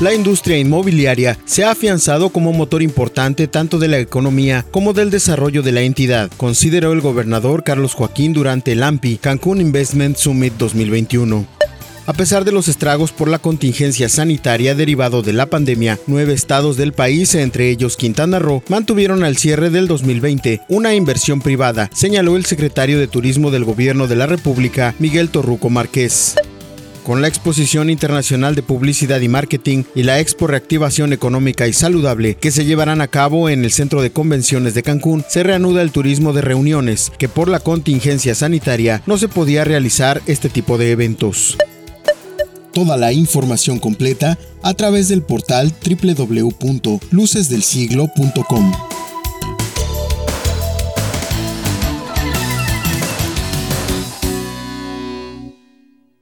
La industria inmobiliaria se ha afianzado como motor importante tanto de la economía como del desarrollo de la entidad, consideró el gobernador Carlos Joaquín durante el AMPI Cancún Investment Summit 2021. A pesar de los estragos por la contingencia sanitaria derivado de la pandemia, nueve estados del país, entre ellos Quintana Roo, mantuvieron al cierre del 2020 una inversión privada, señaló el secretario de Turismo del Gobierno de la República, Miguel Torruco Márquez con la Exposición Internacional de Publicidad y Marketing y la Expo Reactivación Económica y Saludable que se llevarán a cabo en el Centro de Convenciones de Cancún, se reanuda el turismo de reuniones, que por la contingencia sanitaria no se podía realizar este tipo de eventos. Toda la información completa a través del portal www.lucesdelsiglo.com.